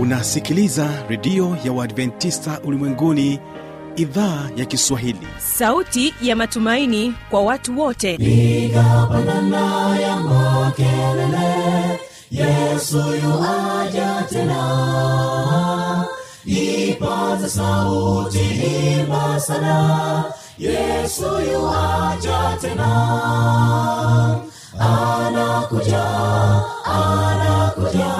unasikiliza redio ya uadventista ulimwenguni idhaa ya kiswahili. Sauti ya matumaini kwa watu wote. Igapanana ya makelele yesu yuaja tena. Ipata sauti imba sana yesu yuaja tena. Anakuja anakuja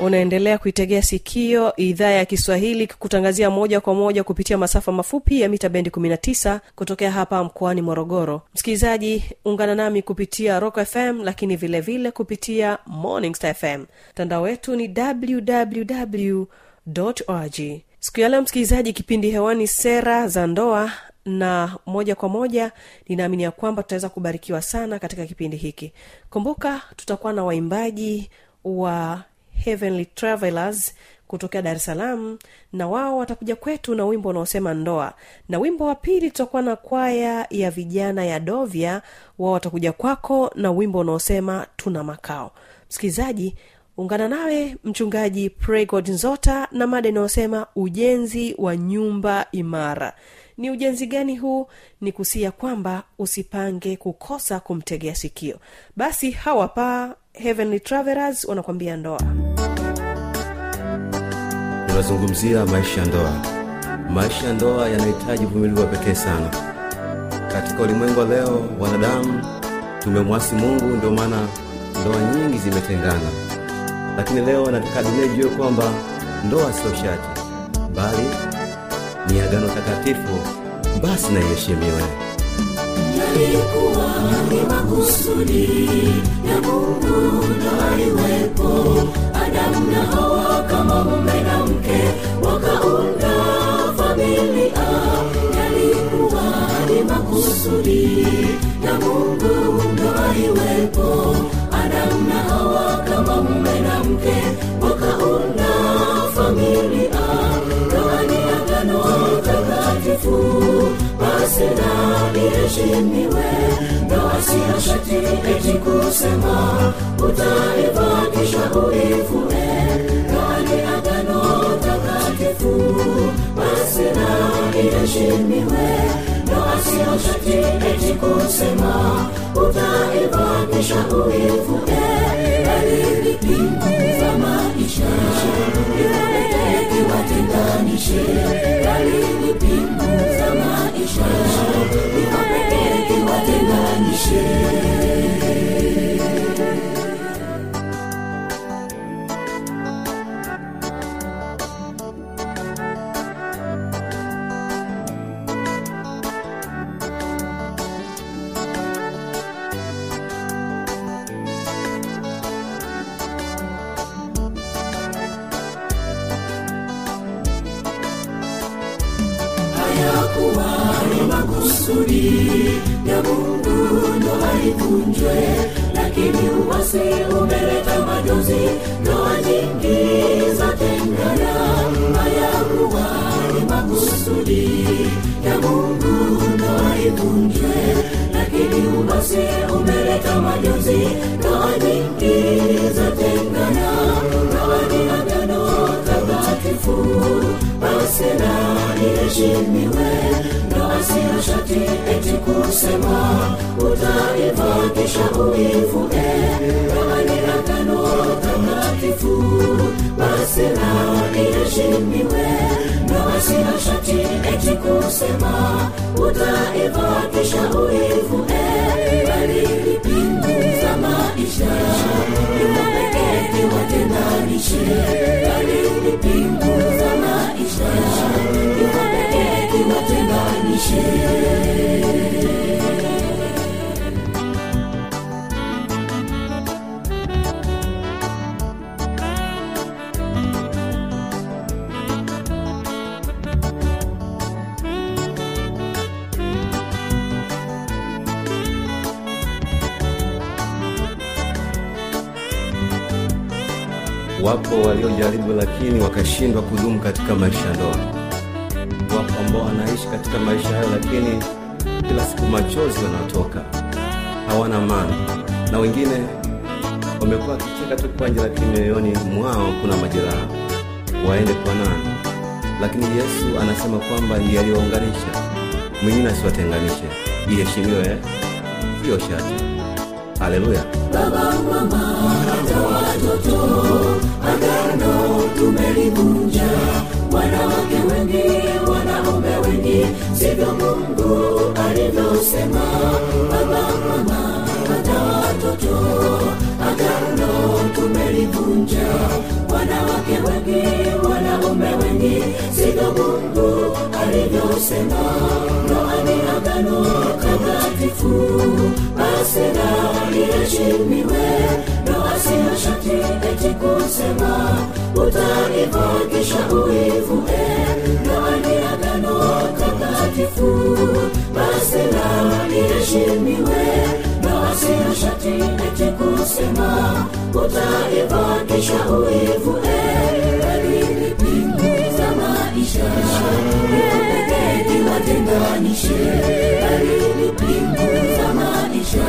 unaendelea kuitegea sikio idhaa ya kiswahili kutangazia moja kwa moja kupitia masafa mafupi ya mita bendi 19 kutokea hapa mkoani morogoro. Msikilizaji ungana nami kupitia rock fm lakini vile vile kupitia morning fm mtandao wetu ni www org siku ya leo msikilizaji kipindi hewani sera za ndoa na moja kwa moja ninaamini ya kwamba tutaweza kubarikiwa sana katika kipindi hiki. Kumbuka tutakuwa na waimbaji wa heavenly travelers kutokea dar es salaam na wao watakuja kwetu na wimbo unaosema ndoa. Na wimbo wa pili tutakuwa na kwaya ya vijana ya dovya wao watakuja kwako na wimbo unaosema tuna makao. Msikilizaji ungana nawe mchungaji pregod nzota na mada inayosema ujenzi wa nyumba imara. Ni ujenzi gani huu? Ni kusia kwamba usipange kukosa kumtegea sikio. Basi hawapa heavenly travelers wanakwambia ndoa. Tunazungumzia maisha ya ndoa. Maisha ya ndoa yanahitaji uvumilivu wa pekee sana. Katika ulimwengu wa leo wanadamu tumemwasi mungu ndio maana ndoa nyingi zimetengana. Lakini leo nataka dunia ijue kwamba ndoa sio shati bali ni agano takatifu basi na iheshimiwe yalikuwa ni makusudi ya mungu na aliwepo adamu na hawa kama mume na mke wakaunda familia yalikuwa ni makusudi ya mungu na aliwepo adamu na hawa kama mume na mke basi na iheshimiwe ndoa siyo shati eti kusema utaiva uivue. Ndoa agano takatifu basi na ndoa siyo shati eti kusema utaivanisha uivuke bali maisha viweke watenganishe bali vipimo maisha viwapeke kiwatenganishe iheshimiwe na siyo shati eti kusema utaiva kisha uivue ndoa takatifu basi na iheshimiwe na siyo shati eti kusema utaiva kisha uivue bali vipimo maisha viwapeke kiwatenganishe bali Wapo waliojaribu lakini wakashindwa kudumu katika maisha ndoa ambao wanaishi katika maisha hayo lakini kila siku machozi wanatoka hawana amani. Na wengine wamekuwa wakicheka tu kwanje lakini mioyoni mwao kuna majeraha. Waende kwa nani? Lakini yesu anasema kwamba ndiye aliyounganisha mwingine asiwatenganishe. Iheshimiwe hiyo shati. Haleluya. Baba mama hata watoto agano tumelivunja. Wanawake wengi wengi sivyo mungu alivyosema. Baba mama hata watoto agano tumelivunja. Wanawake wengi wanaume wengi sivyo mungu alivyosema. Ndoa ni agano takatifu basi liheshimiwe. Ndoa siyo utaivakisha kusema utaivakisha uivu dalili za maisha. Ipekee watenganishe dalili za maisha.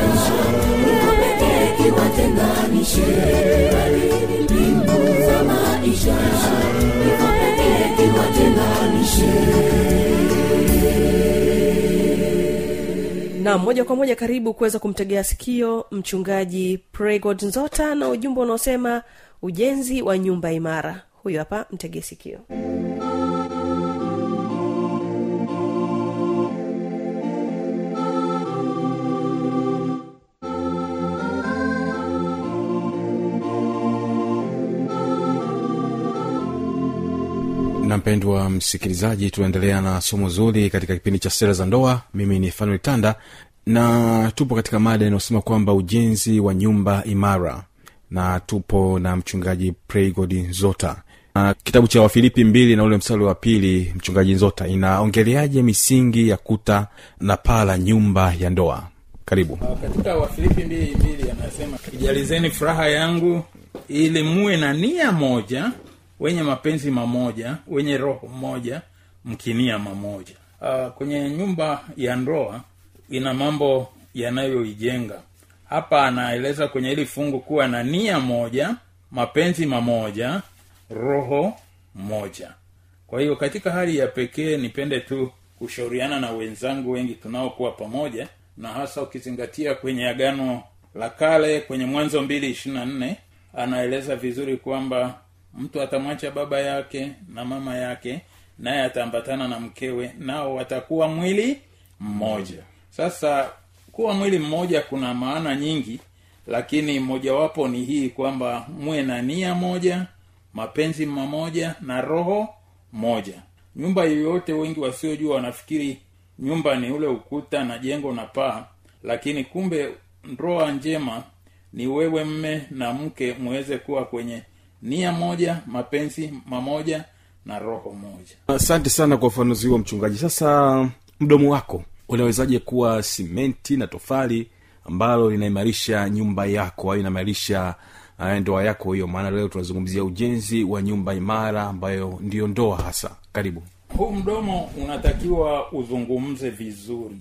Ipekee watenganishe dalili za maisha. Ipekee kiwatenganishe na moja kwa moja karibu kuweza kumtegea sikio mchungaji pregod nzota na ujumbe unaosema ujenzi wa nyumba imara. Huyu hapa mtegee sikio na mpendwa msikilizaji tunaendelea na somo zuri katika kipindi cha sera za ndoa. Mimi ni fanuel na tupo katika mada inayosema kwamba ujenzi wa nyumba imara na tupo na mchungaji pregod nzota. Na kitabu cha wafilipi mbili na ule mstari wa pili mchungaji nzota inaongeleaje misingi ya kuta na paa la nyumba ya ndoa? Karibu. Katika wafilipi mbili mbili anasema ijalizeni furaha yangu ili muwe na nia moja wenye mapenzi mamoja wenye roho moja mkinia mamoja. Uh, kwenye nyumba ya ndoa ina mambo yanayoijenga. Hapa anaeleza kwenye hili fungu kuwa na nia moja mapenzi mamoja roho moja. Kwa hiyo katika hali ya pekee nipende tu kushauriana na wenzangu wengi tunaokuwa pamoja na hasa ukizingatia kwenye agano la kale kwenye mwanzo mbili ishirina nne anaeleza vizuri kwamba mtu atamwacha baba yake na mama yake naye ataambatana na mkewe nao watakuwa mwili mmoja. Sasa kuwa mwili mmoja kuna maana nyingi lakini mojawapo ni hii kwamba muwe na nia moja mapenzi mamoja na roho moja. Nyumba yoyote wengi wasiojua wanafikiri nyumba ni ule ukuta na jengo na paa lakini kumbe ndoa njema ni wewe mme na mke muweze kuwa kwenye nia moja mapenzi mamoja na roho moja. Asante sana kwa ufanuzi huo mchungaji. Sasa mdomo wako unawezaje kuwa simenti na tofali ambalo linaimarisha nyumba yako au inaimarisha uh, ndoa yako hiyo? Maana leo tunazungumzia ujenzi wa nyumba imara ambayo ndiyo ndoa hasa. Karibu. Huu mdomo unatakiwa uzungumze vizuri.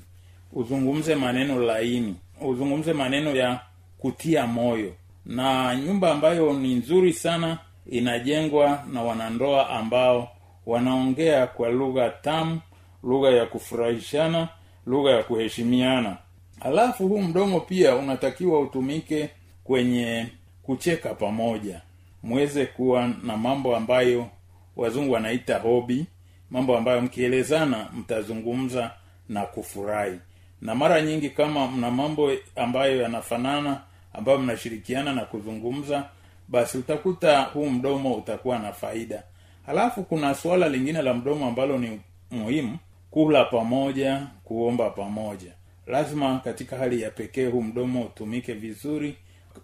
Uzungumze maneno laini. Uzungumze maneno ya kutia moyo na nyumba ambayo ni nzuri sana inajengwa na wanandoa ambao wanaongea kwa lugha tamu lugha ya kufurahishana lugha ya kuheshimiana. Alafu huu mdomo pia unatakiwa utumike kwenye kucheka pamoja. Mweze kuwa na mambo ambayo wazungu wanaita hobi mambo ambayo mkielezana mtazungumza na kufurahi. Na mara nyingi kama mna mambo ambayo yanafanana ambayo mnashirikiana na kuzungumza basi utakuta huu mdomo utakuwa na faida. Halafu kuna suala lingine la mdomo ambalo ni muhimu kula pamoja kuomba pamoja. Lazima katika hali ya pekee huu mdomo utumike vizuri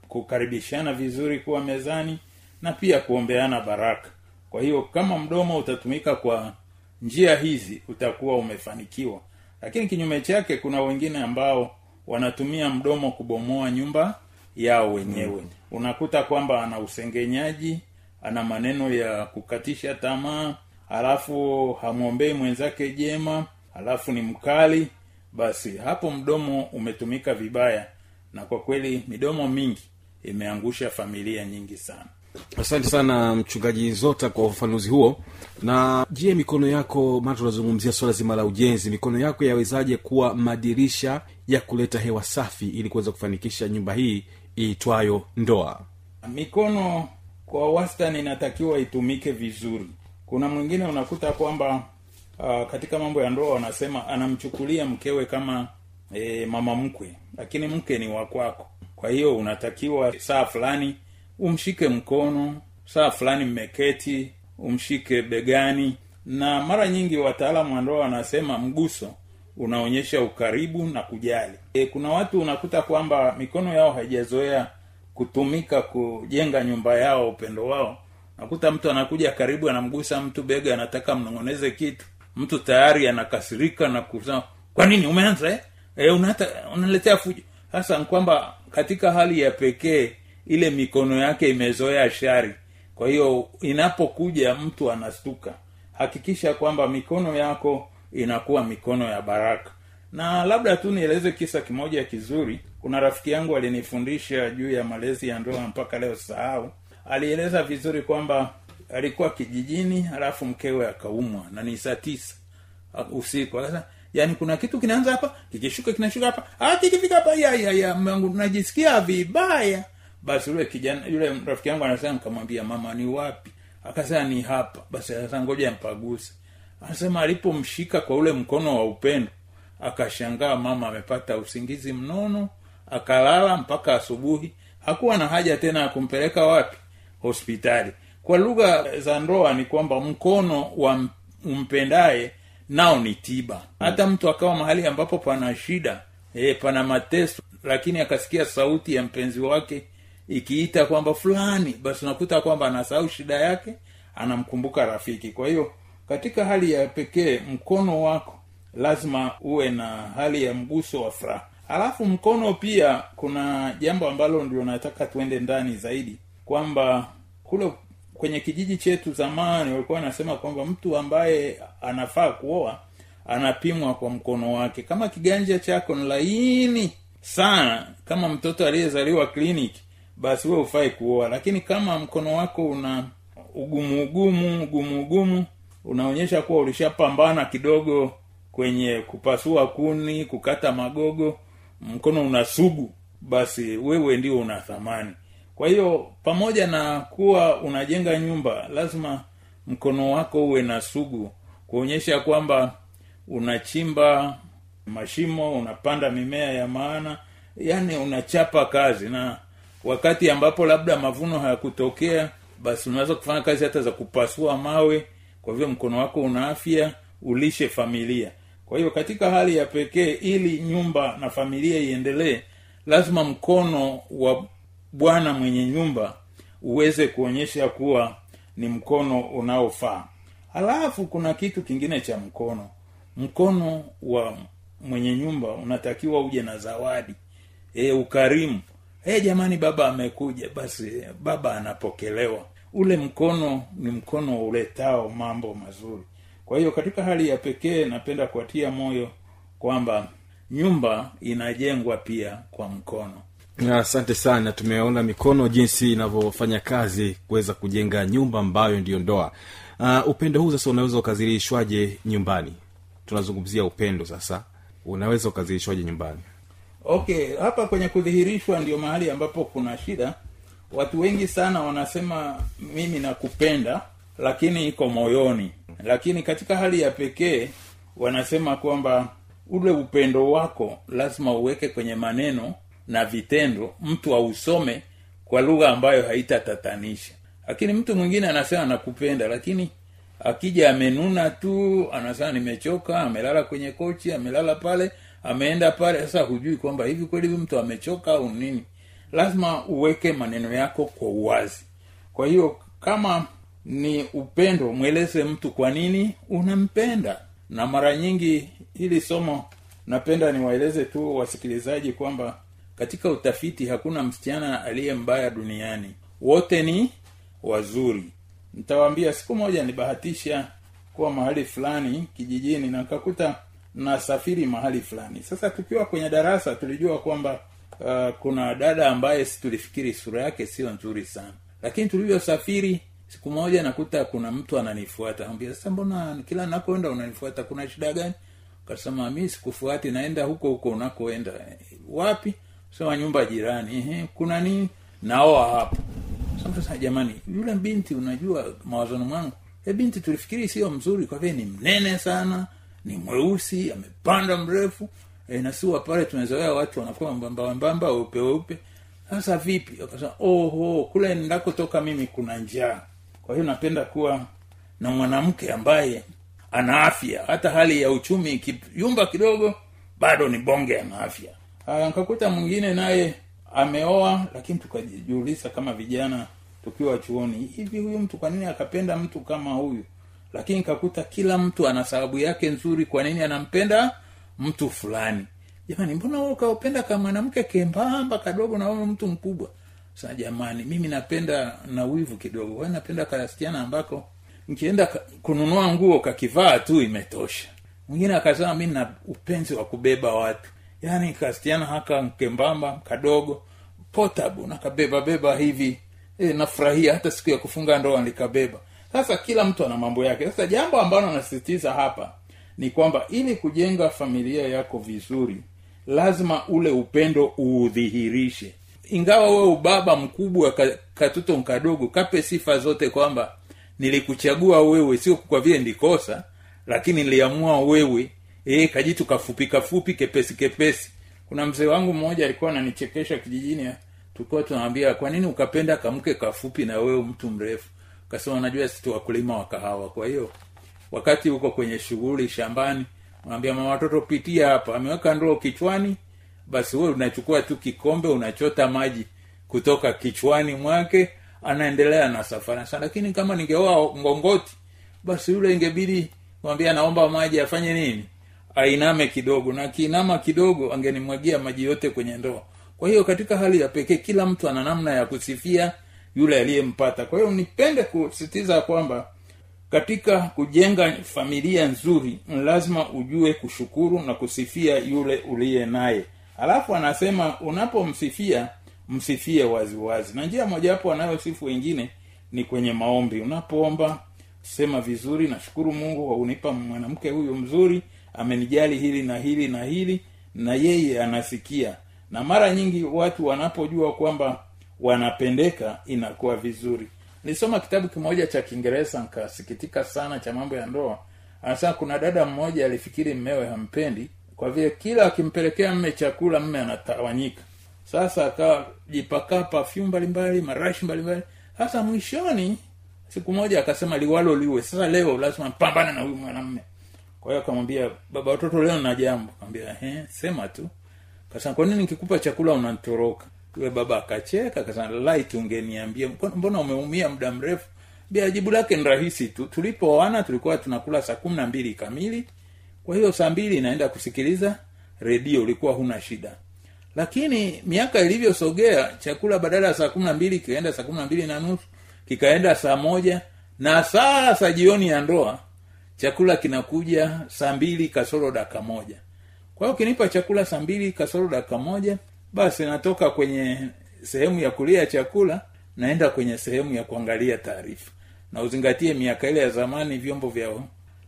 kukaribishana vizuri kuwa mezani na pia kuombeana baraka. Kwa hiyo kama mdomo utatumika kwa njia hizi utakuwa umefanikiwa. Lakini kinyume chake kuna wengine ambao wanatumia mdomo kubomoa nyumba yao wenyewe. Unakuta kwamba ana usengenyaji ana maneno ya kukatisha tamaa halafu hamwombei mwenzake jema halafu ni mkali basi hapo mdomo umetumika vibaya. Na kwa kweli midomo mingi imeangusha familia nyingi sana. Asante sana mchungaji zota kwa ufafanuzi huo. Na je mikono yako maana tunazungumzia swala zima la ujenzi mikono yako yawezaje kuwa madirisha ya kuleta hewa safi ili kuweza kufanikisha nyumba hii iitwayo ndoa. Mikono kwa wastani inatakiwa itumike vizuri. Kuna mwingine unakuta kwamba uh, katika mambo ya ndoa wanasema anamchukulia mkewe kama e, mama mkwe lakini mke ni wakwako kwa hiyo unatakiwa saa fulani umshike mkono saa fulani mmeketi umshike begani. Na mara nyingi wataalamu wa ndoa wanasema mguso unaonyesha ukaribu na kujali. E, kuna watu unakuta kwamba mikono yao haijazoea kutumika kujenga nyumba yao upendo wao. Nakuta mtu anakuja karibu anamgusa mtu bega anataka mnong'oneze kitu. Mtu tayari anakasirika na kusema kwa nini umeanza eh? e, unata unaletea fujo. Sasa kwamba katika hali ya pekee ile mikono yake imezoea shari. Kwa hiyo inapokuja mtu anastuka. Hakikisha kwamba mikono yako inakuwa mikono ya baraka. Na labda tu nieleze kisa kimoja kizuri. Kuna rafiki yangu alinifundisha juu ya malezi ya ndoa mpaka leo sahau. Alieleza vizuri kwamba alikuwa kijijini halafu mkewe akaumwa na ni saa tisa usiku. Yaani kuna kitu kinaanza hapa kikishuka kinashuka hapa. Ah kikifika hapa ya ya ya mangu najisikia vibaya. Basi yule kijana yule rafiki yangu anasema nikamwambia mama ni wapi? Akasema ni hapa. Basi ngoja mpaguse anasema alipomshika kwa ule mkono wa upendo akashangaa mama amepata usingizi mnono akalala mpaka asubuhi. Hakuwa na haja tena ya kumpeleka wapi? Hospitali. Kwa lugha za ndoa ni kwamba mkono wa umpendaye nao ni tiba. Hata mtu akawa mahali ambapo pana shida e, pana mateso lakini akasikia sauti ya mpenzi wake ikiita kwamba fulani. Basi unakuta kwamba anasahau shida yake anamkumbuka rafiki. Kwa hiyo katika hali ya pekee mkono wako lazima uwe na hali ya mguso wa furaha. Alafu mkono pia kuna jambo ambalo ndio nataka tuende ndani zaidi kwamba kule kwenye kijiji chetu zamani walikuwa wanasema kwamba mtu ambaye anafaa kuoa anapimwa kwa mkono wake. Kama kiganja chako ni laini sana kama mtoto aliyezaliwa kliniki basi we ufai kuoa. Lakini kama mkono wako una ugumu ugumu ugumu ugumu unaonyesha kuwa ulishapambana kidogo kwenye kupasua kuni kukata magogo mkono unasugu basi wewe ndio una thamani. Kwa hiyo pamoja na kuwa unajenga nyumba lazima mkono wako uwe na sugu kuonyesha kwamba unachimba mashimo unapanda mimea ya maana yani unachapa kazi. Na wakati ambapo labda mavuno hayakutokea basi unaweza kufanya kazi hata za kupasua mawe kwa hivyo mkono wako una afya ulishe familia. Kwa hiyo katika hali ya pekee ili nyumba na familia iendelee lazima mkono wa bwana mwenye nyumba uweze kuonyesha kuwa ni mkono unaofaa. Halafu kuna kitu kingine cha mkono. Mkono wa mwenye nyumba unatakiwa uje na zawadi. E, ukarimu. E, jamani baba amekuja. Basi baba anapokelewa ule mkono ni mkono uletao mambo mazuri. Kwa hiyo katika hali ya pekee napenda kuatia moyo kwamba nyumba inajengwa pia kwa mkono. Asante sana tumeona mikono jinsi inavyofanya kazi kuweza kujenga nyumba ambayo ndiyo ndoa. Uh, upendo huu sasa unaweza ukazilishwaje nyumbani? Tunazungumzia upendo sasa. Unaweza ukazilishwaje nyumbani? Okay hapa kwenye kudhihirishwa ndio mahali ambapo kuna shida watu wengi sana wanasema mimi nakupenda lakini iko moyoni. Lakini katika hali ya pekee wanasema kwamba ule upendo wako lazima uweke kwenye maneno na vitendo mtu ausome kwa lugha ambayo haitatatanisha. Lakini mtu mwingine anasema nakupenda lakini akija amenuna tu anasema nimechoka amelala kwenye kochi amelala pale ameenda pale. Sasa hujui kwamba hivi kweli mtu amechoka au nini lazima uweke maneno yako kwa uwazi. Kwa hiyo kama ni upendo mweleze mtu kwa nini unampenda. Na mara nyingi hili somo napenda niwaeleze tu wasikilizaji kwamba katika utafiti hakuna msichana aliye mbaya duniani. Wote ni wazuri. Nitawaambia siku moja nibahatisha kuwa mahali fulani kijijini na nikakuta nasafiri mahali fulani. Sasa tukiwa kwenye darasa tulijua kwamba uh, kuna dada ambaye si tulifikiri sura yake sio nzuri sana. Lakini tulivyosafiri siku moja nakuta kuna mtu ananifuata. Sasa mbona kila nakoenda unanifuata? Kuna shida gani? Kasema mi sikufuati naenda huko huko unakoenda. Wapi? Sema nyumba jirani. Kuna nini? Naoa hapo. Sasa jamani yule binti unajua mawazoni mwangu e binti tulifikiri sio mzuri kwa vile ni mnene sana ni mweusi amepanda mrefu e, nasiwa pale tumezoea watu wanakuwa mbambambamba weupe weupe. Sasa vipi? Akasema oho kule ndakotoka mimi kuna njaa. Kwa hiyo napenda kuwa na mwanamke ambaye ana afya. Hata hali ya uchumi ikiyumba kidogo bado ni bonge ana afya. Ah, nkakuta mwingine naye ameoa lakini tukajiuliza kama vijana tukiwa chuoni hivi huyu mtu kwa nini akapenda mtu kama huyu? Lakini kakuta kila mtu ana sababu yake nzuri kwa nini anampenda mtu fulani. Jamani mbona wewe ukaupenda ka mwanamke kembamba kadogo na wewe mtu mkubwa? Sa jamani mimi napenda na wivu kidogo. Kwa napenda kasichana ambako nkienda kununua nguo kakivaa tu imetosha. Mwingine akasema mi na upenzi wa kubeba watu. Yaani kasichana haka kembamba kadogo potabu nakabeba beba hivi. E, nafurahia hata siku ya kufunga ndoa nikabeba. Sasa kila mtu ana mambo yake. Sasa jambo ambalo nasisitiza hapa ni kwamba ili kujenga familia yako vizuri lazima ule upendo uudhihirishe. Ingawa wewe ubaba mkubwa ka- katoto kadogo kape sifa zote kwamba nilikuchagua wewe sio kwa vile ndikosa lakini niliamua wewe e, kajitu kafupi kafupi kepesi kepesi. Kuna mzee wangu mmoja alikuwa ananichekesha kijijini tulikuwa tunaambia kwa nini ukapenda kamke kafupi na wewe mtu mrefu? Kasema najua sisi wakulima wa kahawa kwa hiyo wakati uko kwenye shughuli shambani mwambia mama watoto pitia hapa. Ameweka ndoo kichwani basi wewe unachukua tu kikombe unachota maji kutoka kichwani mwake anaendelea na safari. Sasa, lakini kama ningeoa ngongoti basi yule ingebidi mwambia naomba maji afanye nini? Ainame kidogo. Na akiinama kidogo angenimwagia maji yote kwenye ndoo. Kwa hiyo katika hali ya pekee kila mtu ana namna ya kusifia yule aliyempata. Kwa hiyo nipende kusitiza kwamba katika kujenga familia nzuri lazima ujue kushukuru na kusifia yule uliye naye. Alafu anasema unapomsifia msifie waziwazi. Na njia mojawapo anayosifu wengine ni kwenye maombi. Unapoomba sema vizuri nashukuru mungu kwa kunipa mwanamke huyu mzuri amenijali hili na hili na hili na yeye anasikia. Na mara nyingi watu wanapojua kwamba wanapendeka inakuwa vizuri nilisoma kitabu kimoja cha kiingereza nkasikitika sana cha mambo ya ndoa. Anasema kuna dada mmoja alifikiri mmewe hampendi kwa vile kila akimpelekea mme chakula mme anatawanyika. Sasa akajipakaa pafyum mbalimbali marashi mbalimbali. Sasa mwishoni siku moja akasema liwalo liwe. Sasa leo lazima mpambane na huyu mwanamme kwa hiyo akamwambia baba watoto leo na jambo. Akamwambia "Eh, sema tu. Kasema kwa nini nikikupa chakula unatoroka yule baba akacheka ungeniambia "Mbona- umeumia muda mrefu? Jibu lake ni rahisi tu. Tulipooana tulikuwa tunakula saa kumi na mbili kamili. Kwa hiyo saa mbili naenda kusikiliza redio ulikuwa huna shida. Lakini miaka ilivyosogea chakula badala ya saa kumi na mbili kikaenda saa kumi na mbili na nusu kikaenda saa moja. Na sasa jioni ya ndoa chakula kinakuja saa mbili kasoro dakika moja. Kwa hiyo kinipa chakula saa mbili kasoro dakika moja basi natoka kwenye sehemu ya kulia chakula naenda kwenye sehemu ya kuangalia taarifa. Na uzingatie miaka ile ya zamani vyombo vya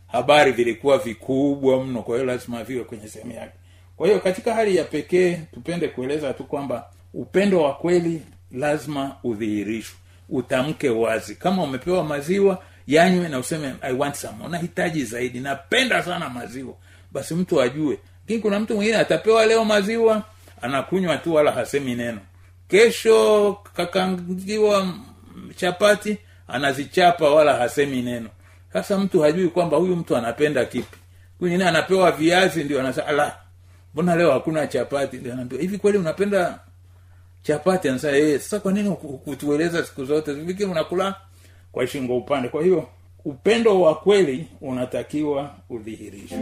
habari vilikuwa vikubwa mno kwa hiyo lazima viwe kwenye sehemu yake. Kwa hiyo katika hali ya pekee tupende kueleza tu kwamba upendo wa kweli lazima udhihirishwe utamke wazi. Kama umepewa maziwa yanywe na useme i want some. Unahitaji zaidi. Napenda sana maziwa. Basi mtu ajue. Lakini kuna mtu mwingine atapewa leo maziwa anakunywa tu wala hasemi neno. Kesho kakangiwa chapati anazichapa wala hasemi neno. Sasa mtu hajui kwamba huyu mtu anapenda kipi. Mwingine anapewa viazi ndio ala mbona leo hakuna chapati? Ndio hivi kweli unapenda chapati? Anasema eh sasa kwa nini kutueleza siku zote? Unakula kwa shingo upande. Kwa hiyo upendo wa kweli unatakiwa udhihirishwe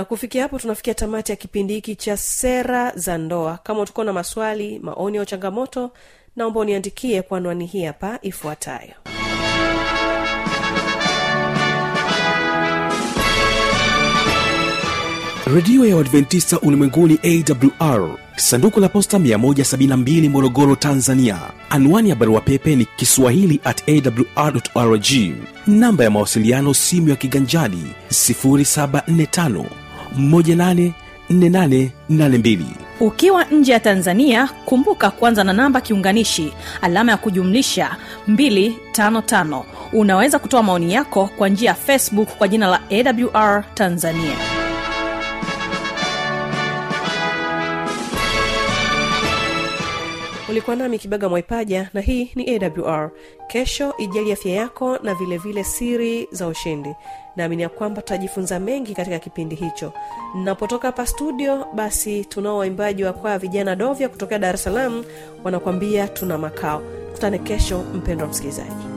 na kufikia hapo tunafikia tamati ya kipindi hiki cha sera za ndoa. Kama utakuwa na maswali maoni au changamoto naomba uniandikie kwa anwani hii hapa ifuatayo. Redio ya uadventista ulimwenguni awr sanduku la posta 172 morogoro tanzania. Anwani ya barua pepe ni kiswahili at awrrg namba ya mawasiliano simu ya kiganjadi 745 184882 ukiwa nje ya tanzania kumbuka kwanza na namba kiunganishi alama ya kujumlisha 255 unaweza kutoa maoni yako kwa njia ya facebook kwa jina la awr tanzania. Ulikuwa nami kibaga mwaipaja na hii ni awr kesho ijali afya yako na vilevile vile siri za ushindi naamini ya kwamba tutajifunza mengi katika kipindi hicho. Napotoka hapa studio basi tunao waimbaji wa kwaya vijana dovya kutokea dar es salaam wanakuambia tuna makao. Kutane kesho mpendwa msikilizaji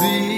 Mwokozi,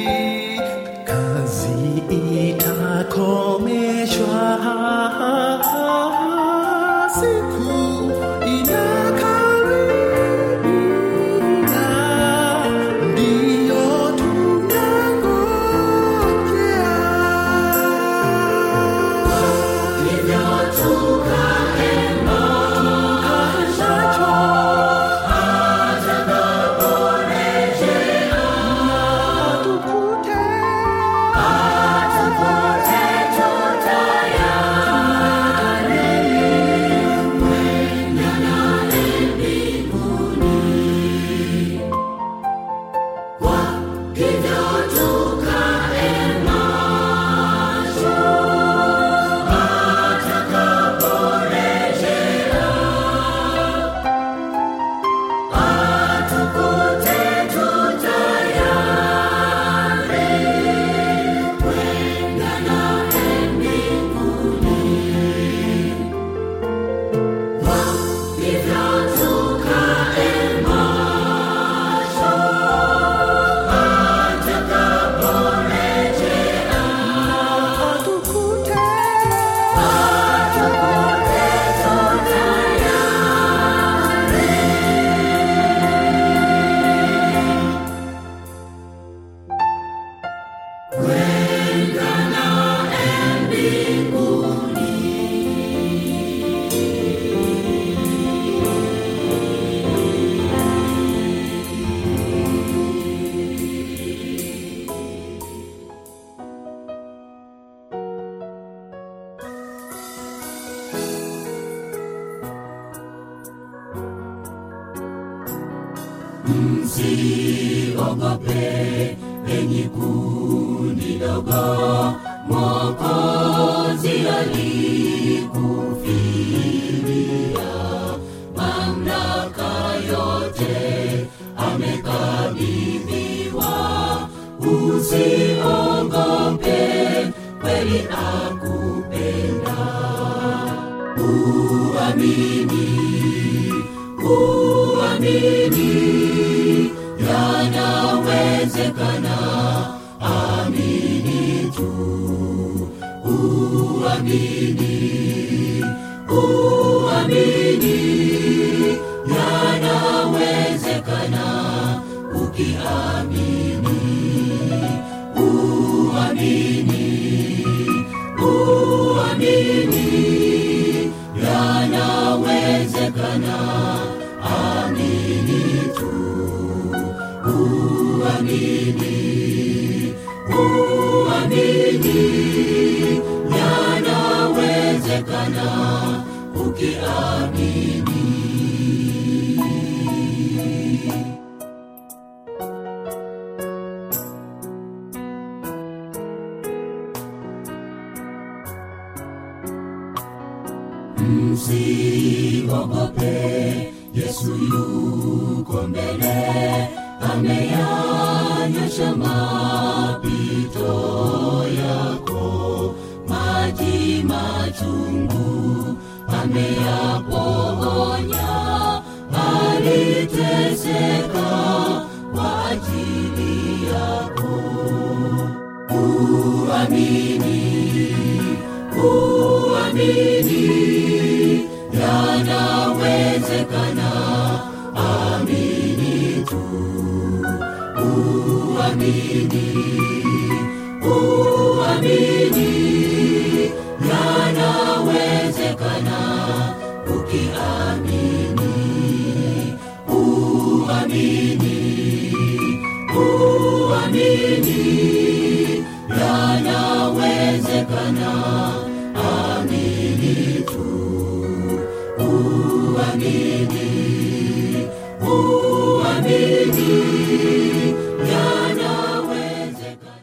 msiogope enyi kundi dogo mwokozi alikufiria mamlaka yote amekabidhiwa usiogope kweli akupenda uamini uamini uamini yanawezekana. Ukiamini uamini ukiamini ameyaponya aliteseka kwa ajili yako. Uamini uamini